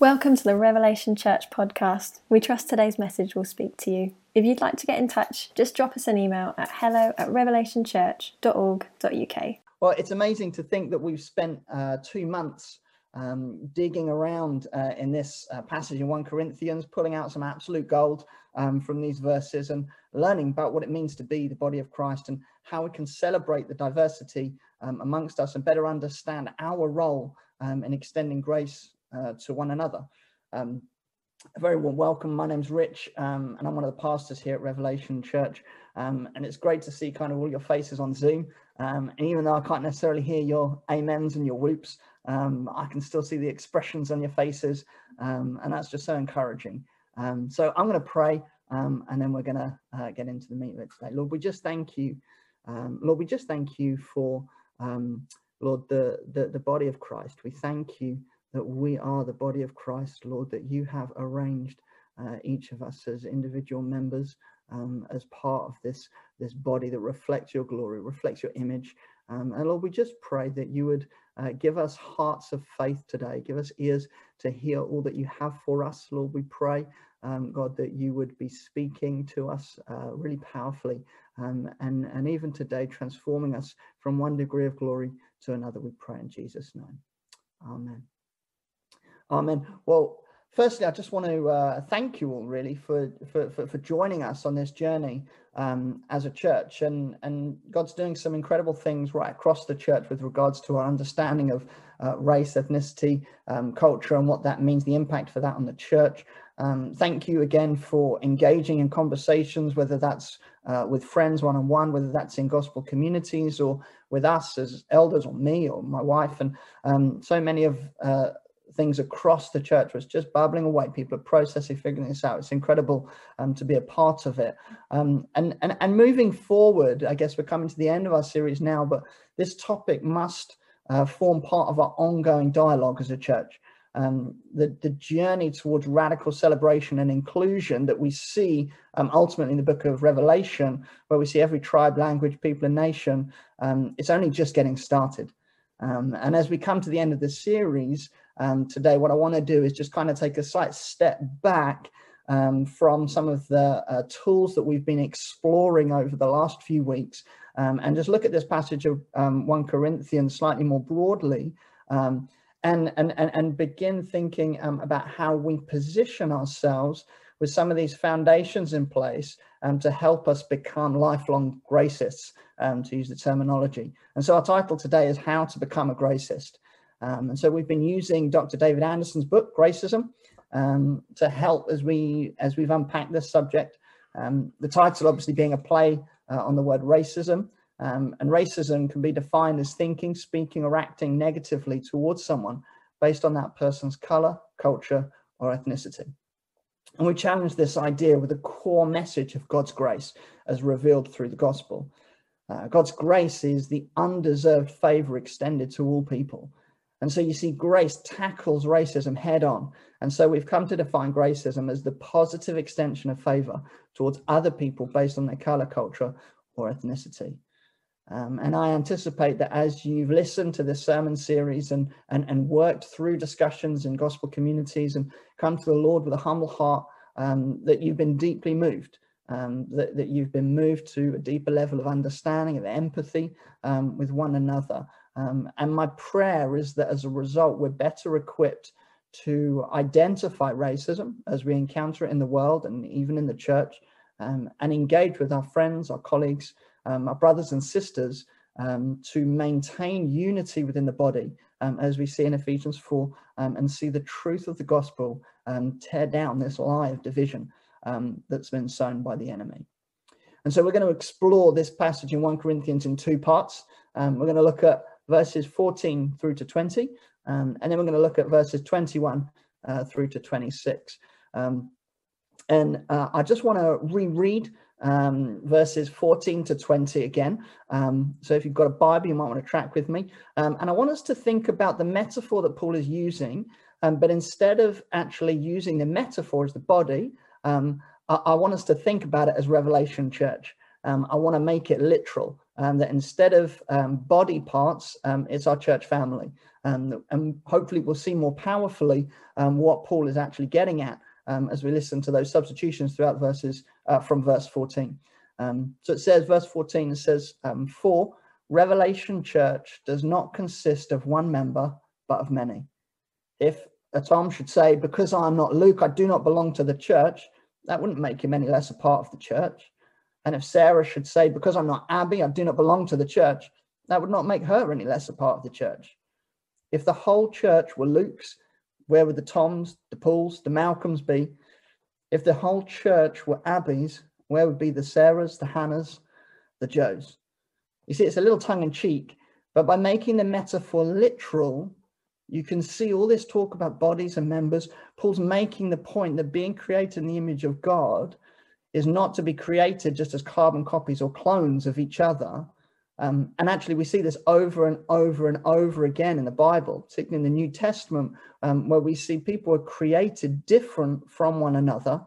Welcome to the Revelation Church podcast. We trust today's message will speak to you. If you'd like to get in touch, just drop us an email at hello at revelationchurch.org.uk. Well, it's amazing to think that we've spent uh, two months um, digging around uh, in this uh, passage in 1 Corinthians, pulling out some absolute gold um, from these verses and learning about what it means to be the body of Christ and how we can celebrate the diversity um, amongst us and better understand our role um, in extending grace uh, to one another. Um, a very warm welcome. My name's Rich, um, and I'm one of the pastors here at Revelation Church. Um, and it's great to see kind of all your faces on Zoom. Um, and even though I can't necessarily hear your amens and your whoops, um, I can still see the expressions on your faces, um, and that's just so encouraging. so I'm going to pray, and then we're going to uh, get into the meat of it today. Lord, we just thank you. Lord, we just thank you for Lord the, the the body of Christ. We thank you that we are the body of Christ, Lord, that you have arranged uh, each of us as individual members um, as part of this, this body that reflects your glory, reflects your image. Um, and Lord, we just pray that you would uh, give us hearts of faith today, give us ears to hear all that you have for us. Lord, we pray, um, God, that you would be speaking to us uh, really powerfully um, and, and even today transforming us from one degree of glory to another. We pray in Jesus' name. Amen. Amen. Well, firstly, I just want to uh, thank you all really for, for, for, for joining us on this journey um, as a church. And, and God's doing some incredible things right across the church with regards to our understanding of uh, race, ethnicity, um, culture, and what that means, the impact for that on the church. Um, thank you again for engaging in conversations, whether that's uh, with friends one on one, whether that's in gospel communities or with us as elders or me or my wife. And um, so many of uh, things across the church was just bubbling away. People are processing, figuring this out. It's incredible um, to be a part of it. Um, and, and, and moving forward, I guess we're coming to the end of our series now, but this topic must uh, form part of our ongoing dialogue as a church. Um, the, the journey towards radical celebration and inclusion that we see um, ultimately in the book of Revelation, where we see every tribe, language, people, and nation, um, it's only just getting started. Um, and as we come to the end of this series, um, today. What I want to do is just kind of take a slight step back um, from some of the uh, tools that we've been exploring over the last few weeks um, and just look at this passage of um, 1 Corinthians slightly more broadly um, and, and, and, and begin thinking um, about how we position ourselves with some of these foundations in place um, to help us become lifelong gracists, um, to use the terminology. And so our title today is How to Become a Gracist. Um, and so we've been using Dr. David Anderson's book, Gracism, um, to help as we as we've unpacked this subject. Um, the title obviously being a play uh, on the word racism. Um, and racism can be defined as thinking, speaking, or acting negatively towards someone based on that person's color, culture, or ethnicity. And we challenge this idea with a core message of God's grace as revealed through the gospel. Uh, God's grace is the undeserved favor extended to all people. And so you see, grace tackles racism head on. And so we've come to define gracism as the positive extension of favor towards other people based on their color, culture, or ethnicity. Um, and I anticipate that as you've listened to this sermon series and, and, and worked through discussions in gospel communities and come to the Lord with a humble heart, um, that you've been deeply moved, um, that, that you've been moved to a deeper level of understanding, of empathy um, with one another, um, and my prayer is that as a result, we're better equipped to identify racism as we encounter it in the world and even in the church, um, and engage with our friends, our colleagues, um, our brothers and sisters um, to maintain unity within the body, um, as we see in Ephesians 4, um, and see the truth of the gospel tear down this lie of division that's been sown by the enemy. And so we're going to explore this passage in 1 Corinthians in two parts. we're going to look at verses 14 through to 20. Um, and then we're going to look at verses 21 uh, through to 26. Um, and uh, I just want to reread um, verses 14 to 20 again. Um, so if you've got a Bible, you might want to track with me. Um, and I want us to think about the metaphor that Paul is using, um, but instead of actually using the metaphor as the body, I, I, want us to think about it as Revelation Church. I want to make it literal um, that instead of um, body parts, um, it's our church family. Um, and hopefully we'll see more powerfully um, what Paul is actually getting at as we listen to those substitutions throughout verses uh, from verse 14. so it says, verse 14, it says, For Revelation Church does not consist of one member, but of many. If a Tom should say, Because I'm not Luke, I do not belong to the church, that wouldn't make him any less a part of the church. And if Sarah should say, Because I'm not Abby, I do not belong to the church, that would not make her any less a part of the church. If the whole church were Luke's, where would the Toms, the Pauls, the Malcolms be? If the whole church were Abby's, where would be the Sarahs, the Hannahs, the Joes? You see, it's a little tongue in cheek, but by making the metaphor literal, you can see all this talk about bodies and members. Paul's making the point that being created in the image of God is not to be created just as carbon copies or clones of each other. Um, and actually, we see this over and over and over again in the Bible, particularly in the New Testament, um, where we see people are created different from one another,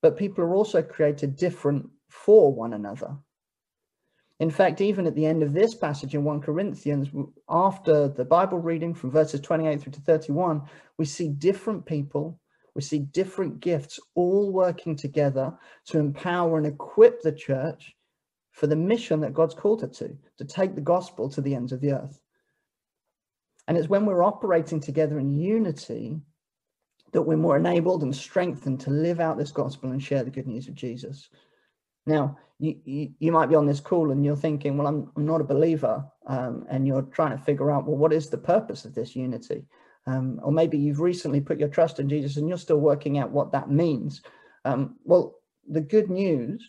but people are also created different for one another. In fact, even at the end of this passage in 1 Corinthians, after the Bible reading from verses 28 through to 31, we see different people we see different gifts all working together to empower and equip the church for the mission that God's called it to, to take the gospel to the ends of the earth. And it's when we're operating together in unity that we're more enabled and strengthened to live out this gospel and share the good news of Jesus. Now, you, you, you might be on this call and you're thinking, well, I'm, I'm not a believer. Um, and you're trying to figure out, well, what is the purpose of this unity? Um, or maybe you've recently put your trust in Jesus and you're still working out what that means. Um, well, the good news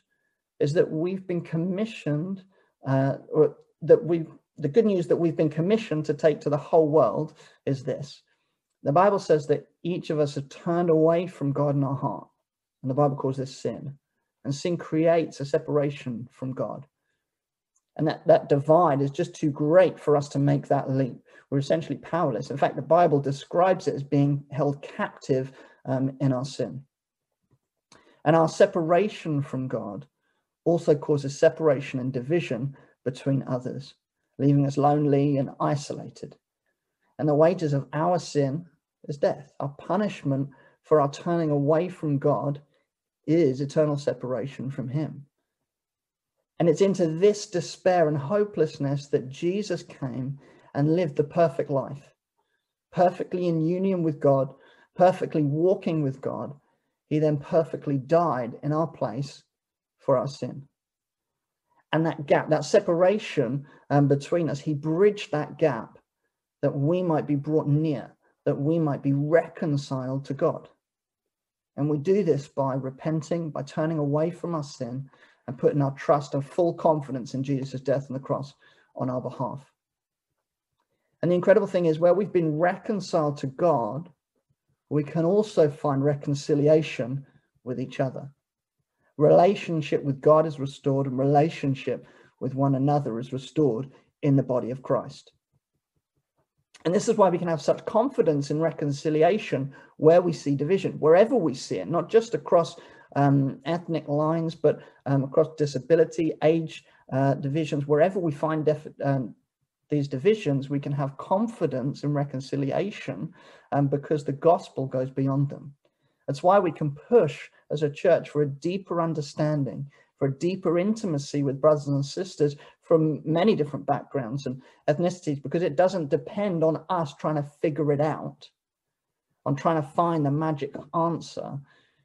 is that we've been commissioned, uh, or that we've the good news that we've been commissioned to take to the whole world is this. The Bible says that each of us have turned away from God in our heart. And the Bible calls this sin. And sin creates a separation from God. And that, that divide is just too great for us to make that leap. We're essentially powerless. In fact, the Bible describes it as being held captive um, in our sin. And our separation from God also causes separation and division between others, leaving us lonely and isolated. And the wages of our sin is death. Our punishment for our turning away from God is eternal separation from Him. And it's into this despair and hopelessness that Jesus came and lived the perfect life, perfectly in union with God, perfectly walking with God. He then perfectly died in our place for our sin. And that gap, that separation um, between us, he bridged that gap that we might be brought near, that we might be reconciled to God. And we do this by repenting, by turning away from our sin and putting our trust and full confidence in Jesus' death on the cross on our behalf. And the incredible thing is, where we've been reconciled to God, we can also find reconciliation with each other. Relationship with God is restored, and relationship with one another is restored in the body of Christ. And this is why we can have such confidence in reconciliation where we see division, wherever we see it, not just across um, ethnic lines, but um, across disability, age uh, divisions, wherever we find um, these divisions, we can have confidence in reconciliation um, because the gospel goes beyond them. That's why we can push as a church for a deeper understanding, for a deeper intimacy with brothers and sisters from many different backgrounds and ethnicities, because it doesn't depend on us trying to figure it out, on trying to find the magic answer.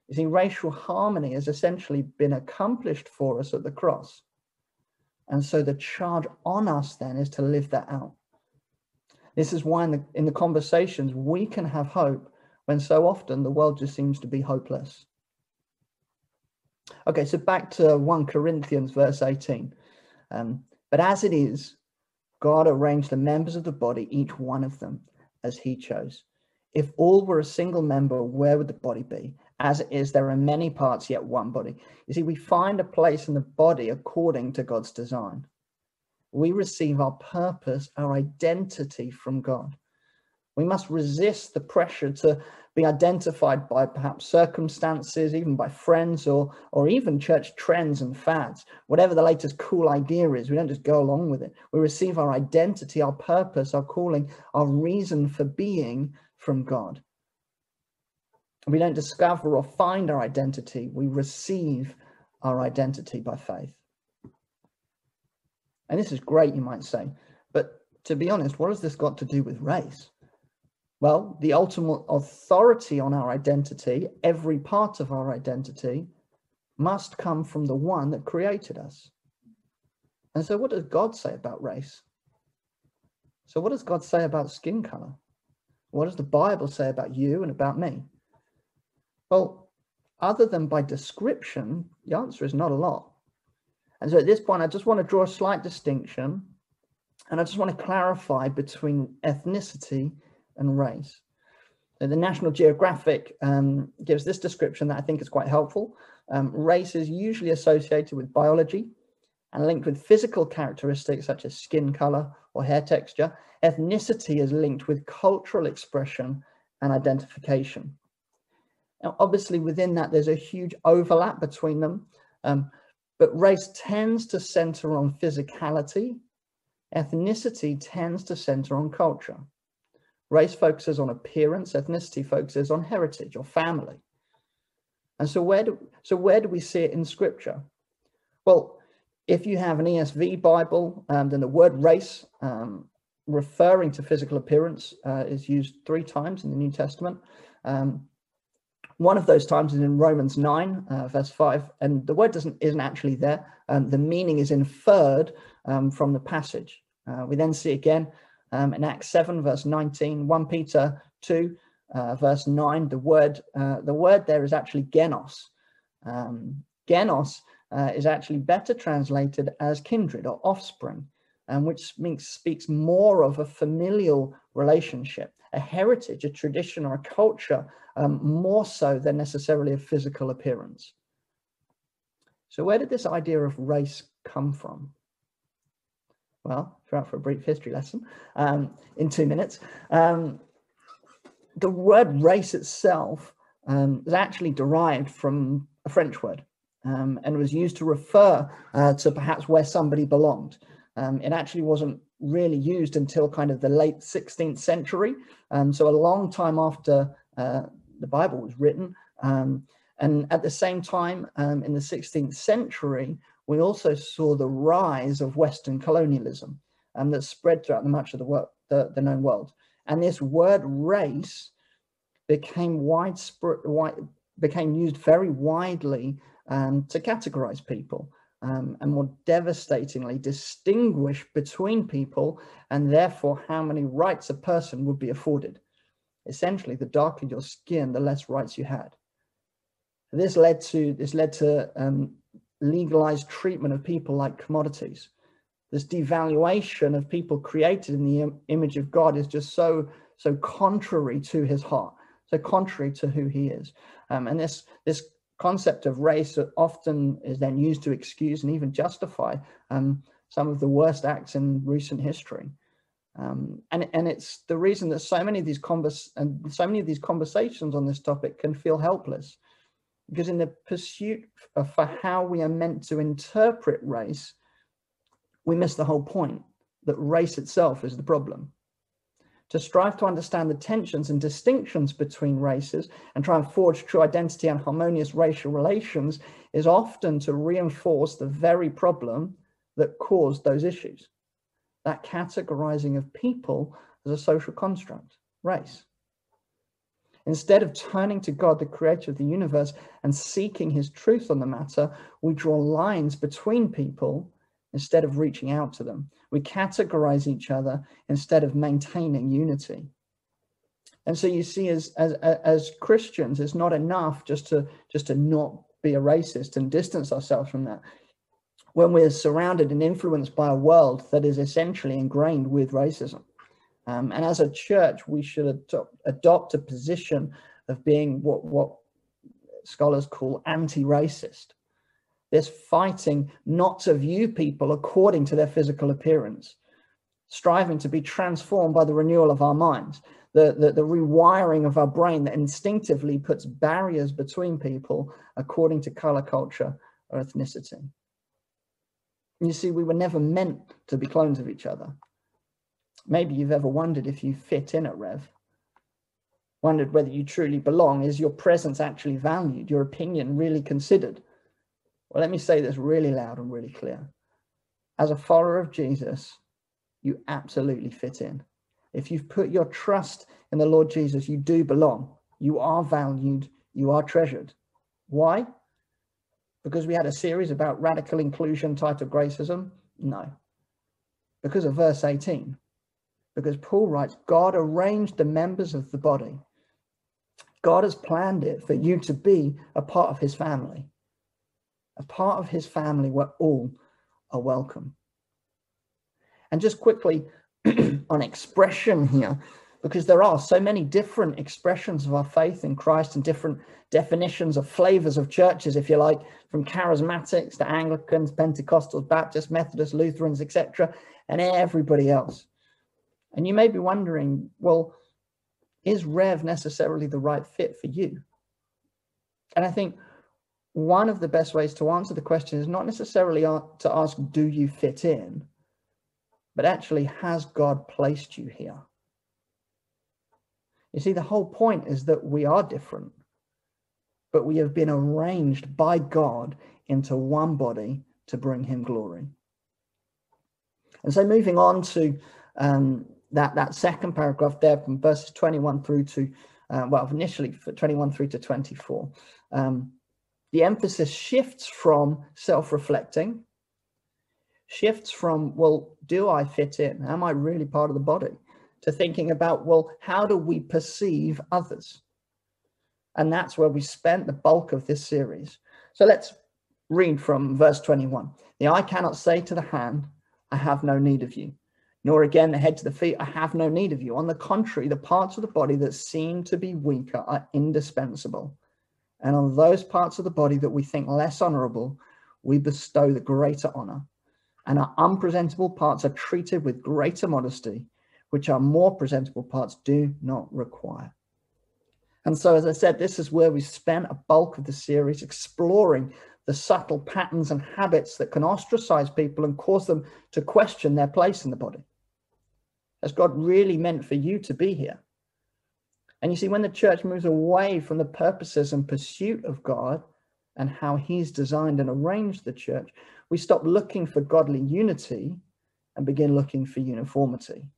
You see, racial harmony has essentially been accomplished for us at the cross. And so the charge on us then is to live that out. This is why in the, in the conversations we can have hope when so often the world just seems to be hopeless. Okay, so back to 1 Corinthians verse 18. Um, but as it is, God arranged the members of the body, each one of them, as he chose. If all were a single member, where would the body be? As it is, there are many parts, yet one body. You see, we find a place in the body according to God's design. We receive our purpose, our identity from God. We must resist the pressure to be identified by perhaps circumstances, even by friends or, or even church trends and fads. Whatever the latest cool idea is, we don't just go along with it. We receive our identity, our purpose, our calling, our reason for being from God. We don't discover or find our identity, we receive our identity by faith. And this is great, you might say. But to be honest, what has this got to do with race? Well, the ultimate authority on our identity, every part of our identity, must come from the one that created us. And so, what does God say about race? So, what does God say about skin color? What does the Bible say about you and about me? Well, other than by description, the answer is not a lot. And so at this point, I just want to draw a slight distinction and I just want to clarify between ethnicity and race. The National Geographic um, gives this description that I think is quite helpful. Um, race is usually associated with biology and linked with physical characteristics such as skin color or hair texture. Ethnicity is linked with cultural expression and identification. Now, obviously, within that, there's a huge overlap between them. Um, but race tends to center on physicality. Ethnicity tends to center on culture. Race focuses on appearance, ethnicity focuses on heritage or family. And so where do, so where do we see it in scripture? Well, if you have an ESV Bible, um, then the word race um, referring to physical appearance uh, is used three times in the New Testament. Um, one of those times is in Romans 9, uh, verse 5, and the word doesn't isn't actually there. Um, the meaning is inferred um, from the passage. Uh, we then see again um, in Acts 7, verse 19, 1 Peter 2, uh, verse 9, the word uh, the word there is actually genos. Um, genos uh, is actually better translated as kindred or offspring, um, which means, speaks more of a familial relationship a heritage, a tradition, or a culture um, more so than necessarily a physical appearance. So, where did this idea of race come from? Well, if you're out for a brief history lesson um, in two minutes, um, the word race itself um, is actually derived from a French word um, and was used to refer uh, to perhaps where somebody belonged. Um, it actually wasn't really used until kind of the late 16th century. Um, so a long time after uh, the Bible was written. Um, and at the same time, um, in the 16th century, we also saw the rise of Western colonialism um, that spread throughout the much of the, world, the, the known world. And this word race became widespread, wide, became used very widely um, to categorize people um, and more devastatingly distinguish between people and therefore how many rights a person would be afforded. Essentially, the darker your skin, the less rights you had. This led to this led to um, legalized treatment of people like commodities. This devaluation of people created in the Im image of God is just so so contrary to His heart, so contrary to who He is. Um, and this this concept of race often is then used to excuse and even justify um, some of the worst acts in recent history. Um, and, and it's the reason that so many of these convers and so many of these conversations on this topic can feel helpless because in the pursuit of, for how we are meant to interpret race, we miss the whole point that race itself is the problem to strive to understand the tensions and distinctions between races and try and forge true identity and harmonious racial relations is often to reinforce the very problem that caused those issues. That categorizing of people as a social construct, race. Instead of turning to God, the creator of the universe, and seeking his truth on the matter, we draw lines between people instead of reaching out to them. We categorize each other instead of maintaining unity. And so you see, as, as, as Christians, it's not enough just to, just to not be a racist and distance ourselves from that. When we're surrounded and influenced by a world that is essentially ingrained with racism. Um, and as a church, we should adopt, adopt a position of being what, what scholars call anti-racist this fighting not to view people according to their physical appearance, striving to be transformed by the renewal of our minds. the, the, the rewiring of our brain that instinctively puts barriers between people according to color, culture, or ethnicity. You see, we were never meant to be clones of each other. Maybe you've ever wondered if you fit in at Rev, wondered whether you truly belong. Is your presence actually valued, your opinion really considered? Well, let me say this really loud and really clear. As a follower of Jesus, you absolutely fit in. If you've put your trust in the Lord Jesus, you do belong. You are valued. You are treasured. Why? Because we had a series about radical inclusion titled Gracism? No. Because of verse 18. Because Paul writes, God arranged the members of the body. God has planned it for you to be a part of his family, a part of his family where all are welcome. And just quickly on expression here, because there are so many different expressions of our faith in Christ and different definitions of flavors of churches, if you like, from charismatics to Anglicans, Pentecostals, Baptists, Methodists, Lutherans, etc., and everybody else. And you may be wondering, well, is Rev necessarily the right fit for you? And I think one of the best ways to answer the question is not necessarily to ask, do you fit in? But actually, has God placed you here? You see, the whole point is that we are different, but we have been arranged by God into one body to bring him glory. And so moving on to um, that, that second paragraph there from verses 21 through to, uh, well, initially for 21 through to 24, um, the emphasis shifts from self-reflecting, shifts from, well, do I fit in? Am I really part of the body? To thinking about, well, how do we perceive others? And that's where we spent the bulk of this series. So let's read from verse 21. The eye cannot say to the hand, I have no need of you, nor again the head to the feet, I have no need of you. On the contrary, the parts of the body that seem to be weaker are indispensable. And on those parts of the body that we think less honorable, we bestow the greater honor. And our unpresentable parts are treated with greater modesty, which our more presentable parts do not require. And so, as I said, this is where we spent a bulk of the series exploring the subtle patterns and habits that can ostracize people and cause them to question their place in the body. Has God really meant for you to be here? And you see, when the church moves away from the purposes and pursuit of God and how he's designed and arranged the church, we stop looking for godly unity and begin looking for uniformity.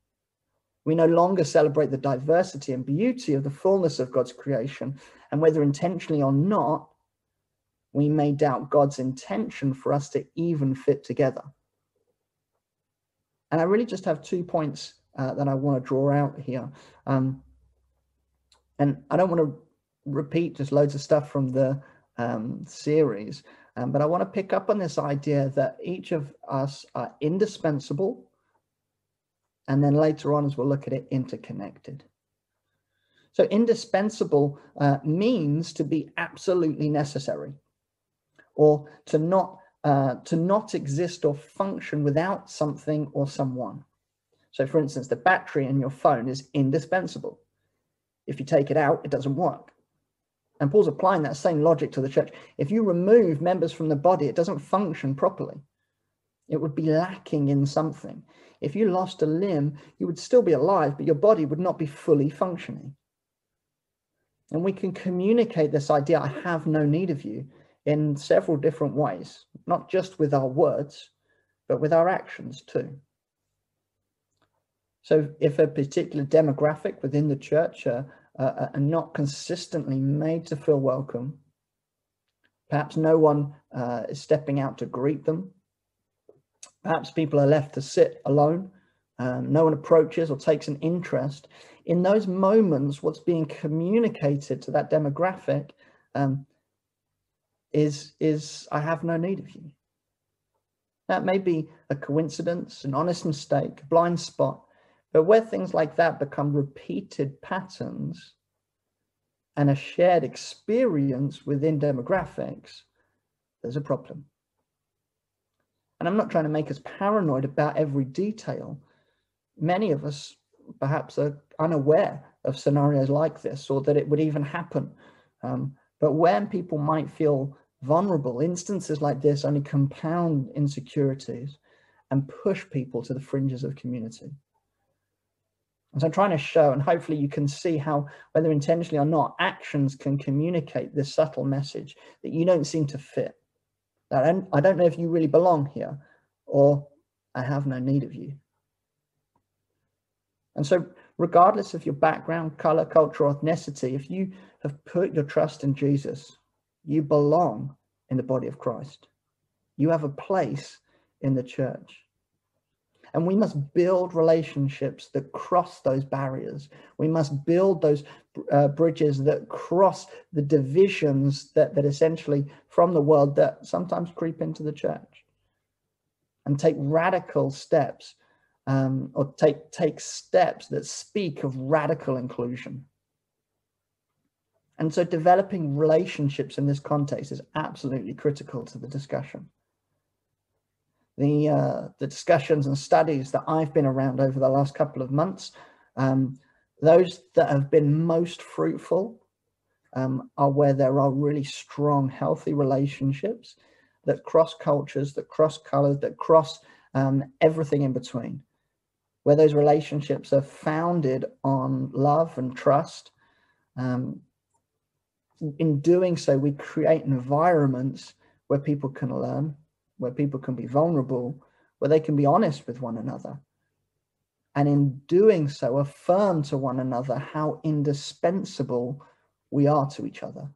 We no longer celebrate the diversity and beauty of the fullness of God's creation. And whether intentionally or not, we may doubt God's intention for us to even fit together. And I really just have two points uh, that I want to draw out here. Um, and I don't want to repeat just loads of stuff from the um, series, um, but I want to pick up on this idea that each of us are indispensable. And then later on, as we'll look at it, interconnected. So indispensable uh, means to be absolutely necessary or to not uh, to not exist or function without something or someone. So for instance, the battery in your phone is indispensable. If you take it out, it doesn't work. And Paul's applying that same logic to the church. If you remove members from the body, it doesn't function properly. It would be lacking in something. If you lost a limb, you would still be alive, but your body would not be fully functioning. And we can communicate this idea, I have no need of you, in several different ways, not just with our words, but with our actions too. So if a particular demographic within the church uh, are not consistently made to feel welcome. Perhaps no one uh, is stepping out to greet them. Perhaps people are left to sit alone. Um, no one approaches or takes an interest. In those moments, what's being communicated to that demographic um, is, is, I have no need of you. That may be a coincidence, an honest mistake, a blind spot, but where things like that become repeated patterns and a shared experience within demographics, there's a problem. And I'm not trying to make us paranoid about every detail. Many of us perhaps are unaware of scenarios like this or that it would even happen. Um, but when people might feel vulnerable, instances like this only compound insecurities and push people to the fringes of community. And so I'm trying to show, and hopefully you can see how, whether intentionally or not, actions can communicate this subtle message that you don't seem to fit. That I don't, know if you really belong here, or I have no need of you. And so, regardless of your background, color, culture, or ethnicity, if you have put your trust in Jesus, you belong in the body of Christ. You have a place in the church. And we must build relationships that cross those barriers. We must build those uh, bridges that cross the divisions that, that essentially from the world that sometimes creep into the church and take radical steps um, or take, take steps that speak of radical inclusion. And so developing relationships in this context is absolutely critical to the discussion the uh, the discussions and studies that I've been around over the last couple of months, um, those that have been most fruitful um, are where there are really strong, healthy relationships that cross cultures, that cross colors, that cross um, everything in between. Where those relationships are founded on love and trust. Um, in doing so, we create environments where people can learn, where people can be vulnerable, where they can be honest with one another. And in doing so, affirm to one another how indispensable we are to each other.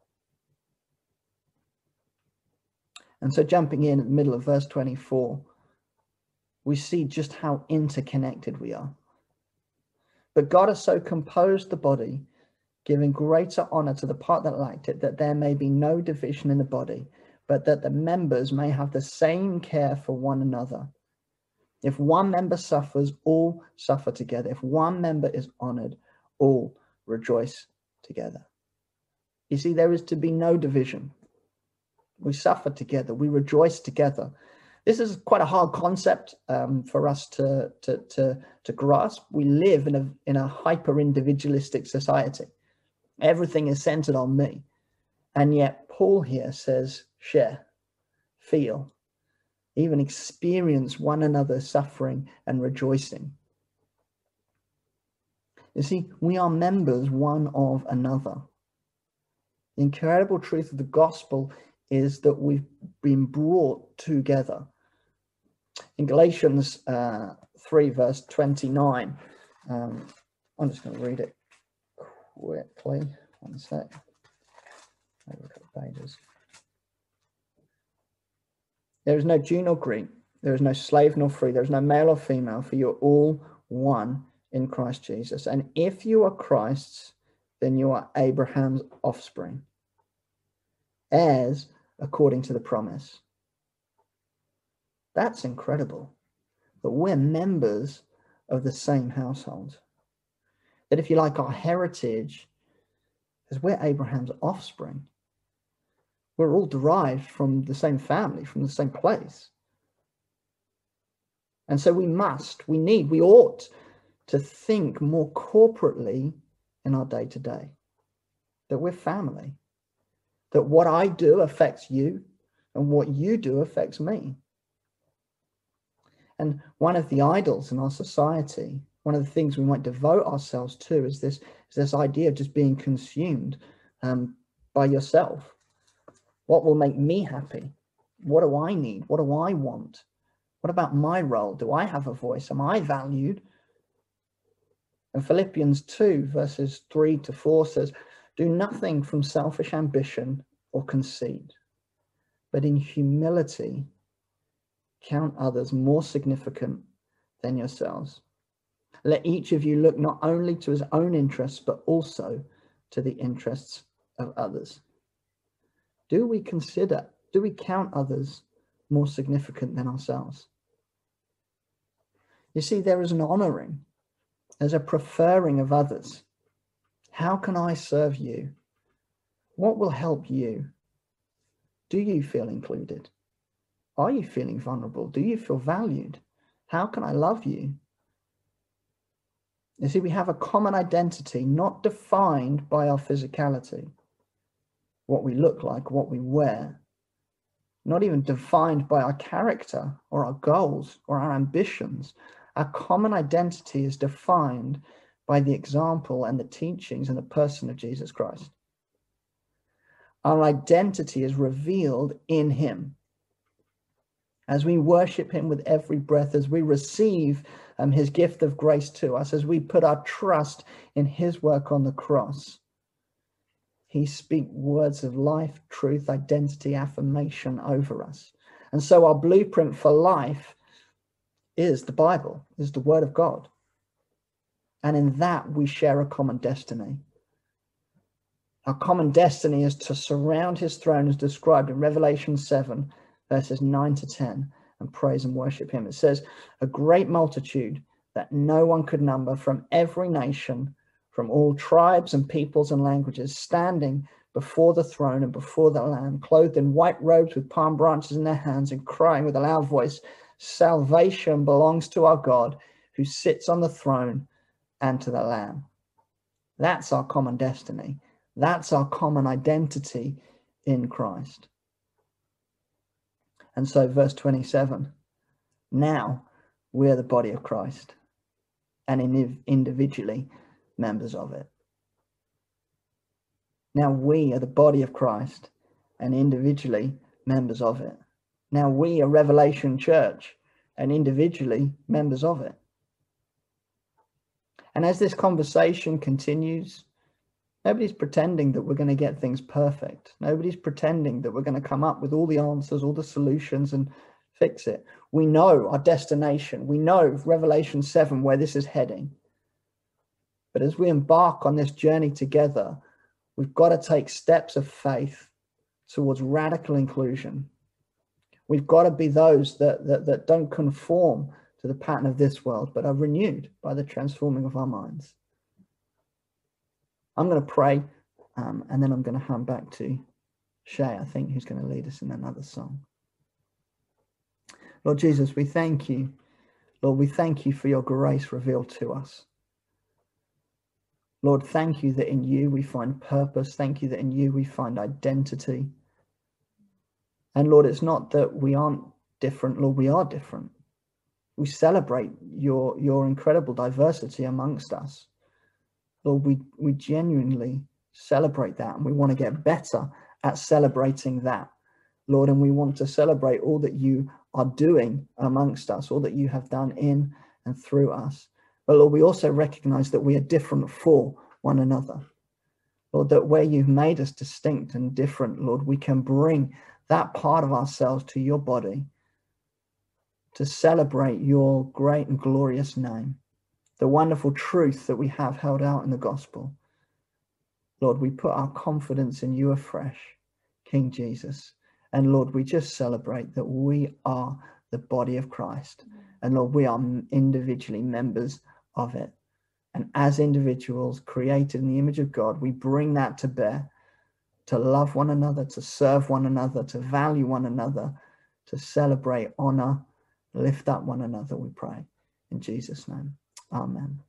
And so, jumping in at the middle of verse 24, we see just how interconnected we are. But God has so composed the body, giving greater honor to the part that lacked it, that there may be no division in the body but that the members may have the same care for one another. If one member suffers, all suffer together. If one member is honored, all rejoice together. You see, there is to be no division. We suffer together, we rejoice together. This is quite a hard concept um, for us to, to, to, to grasp. We live in a, in a hyper individualistic society. Everything is centered on me. And yet, Paul here says, share, feel, even experience one another's suffering and rejoicing. You see, we are members one of another. The incredible truth of the gospel is that we've been brought together. In Galatians uh, 3, verse 29, um, I'm just going to read it quickly. One sec. There is no Jew nor Greek. There is no slave nor free. There is no male or female, for you're all one in Christ Jesus. And if you are Christ's, then you are Abraham's offspring, heirs according to the promise. That's incredible. that we're members of the same household. That if you like, our heritage is we're Abraham's offspring we're all derived from the same family, from the same place. And so we must, we need, we ought to think more corporately in our day to day that we're family, that what I do affects you and what you do affects me. And one of the idols in our society, one of the things we might devote ourselves to is this, is this idea of just being consumed um, by yourself what will make me happy? What do I need? What do I want? What about my role? Do I have a voice? Am I valued? And Philippians 2, verses 3 to 4 says, Do nothing from selfish ambition or conceit, but in humility count others more significant than yourselves. Let each of you look not only to his own interests, but also to the interests of others. Do we consider, do we count others more significant than ourselves? You see, there is an honoring, there's a preferring of others. How can I serve you? What will help you? Do you feel included? Are you feeling vulnerable? Do you feel valued? How can I love you? You see, we have a common identity, not defined by our physicality, what we look like, what we wear, not even defined by our character or our goals or our ambitions. Our common identity is defined by the example and the teachings and the person of Jesus Christ. Our identity is revealed in him. As we worship him with every breath, as we receive um, his gift of grace to us, as we put our trust in his work on the cross, he speak words of life, truth, identity, affirmation over us. And so our blueprint for life is the Bible, is the word of God. And in that we share a common destiny. Our common destiny is to surround his throne as described in Revelation 7, verses 9 to 10, and praise and worship him. It says, a great multitude that no one could number from every nation from all tribes and peoples and languages, standing before the throne and before the Lamb, clothed in white robes with palm branches in their hands, and crying with a loud voice, Salvation belongs to our God who sits on the throne and to the Lamb. That's our common destiny. That's our common identity in Christ. And so, verse 27 now we're the body of Christ, and individually members of it. Now we are the body of Christ and individually members of it. Now we are Revelation Church and individually members of it. And as this conversation continues, nobody's pretending that we're going to get things perfect. Nobody's pretending that we're going to come up with all the answers, all the solutions, and fix it. We know our destination. We know Revelation 7 where this is heading. But as we embark on this journey together, we've got to take steps of faith towards radical inclusion. We've got to be those that, that, that don't conform to the pattern of this world, but are renewed by the transforming of our minds. I'm going to pray um, and then I'm going to hand back to Shay, I think, who's going to lead us in another song. Lord Jesus, we thank you. Lord, we thank you for your grace revealed to us. Lord, thank you that in you we find purpose. Thank you that in you we find identity. And Lord, it's not that we aren't different, Lord, we are different. We celebrate your, your incredible diversity amongst us. Lord, we, we genuinely celebrate that and we want to get better at celebrating that. Lord, and we want to celebrate all that you are doing amongst us, all that you have done in and through us. But Lord, we also recognize that we are different for one another. Lord, that where you've made us distinct and different, Lord, we can bring that part of ourselves to your body to celebrate your great and glorious name, the wonderful truth that we have held out in the gospel. Lord, we put our confidence in you afresh, King Jesus. And Lord, we just celebrate that we are the body of Christ. And Lord, we are individually members of it. And as individuals created in the image of God, we bring that to bear to love one another, to serve one another, to value one another, to celebrate, honor, lift up one another, we pray. In Jesus' name, amen.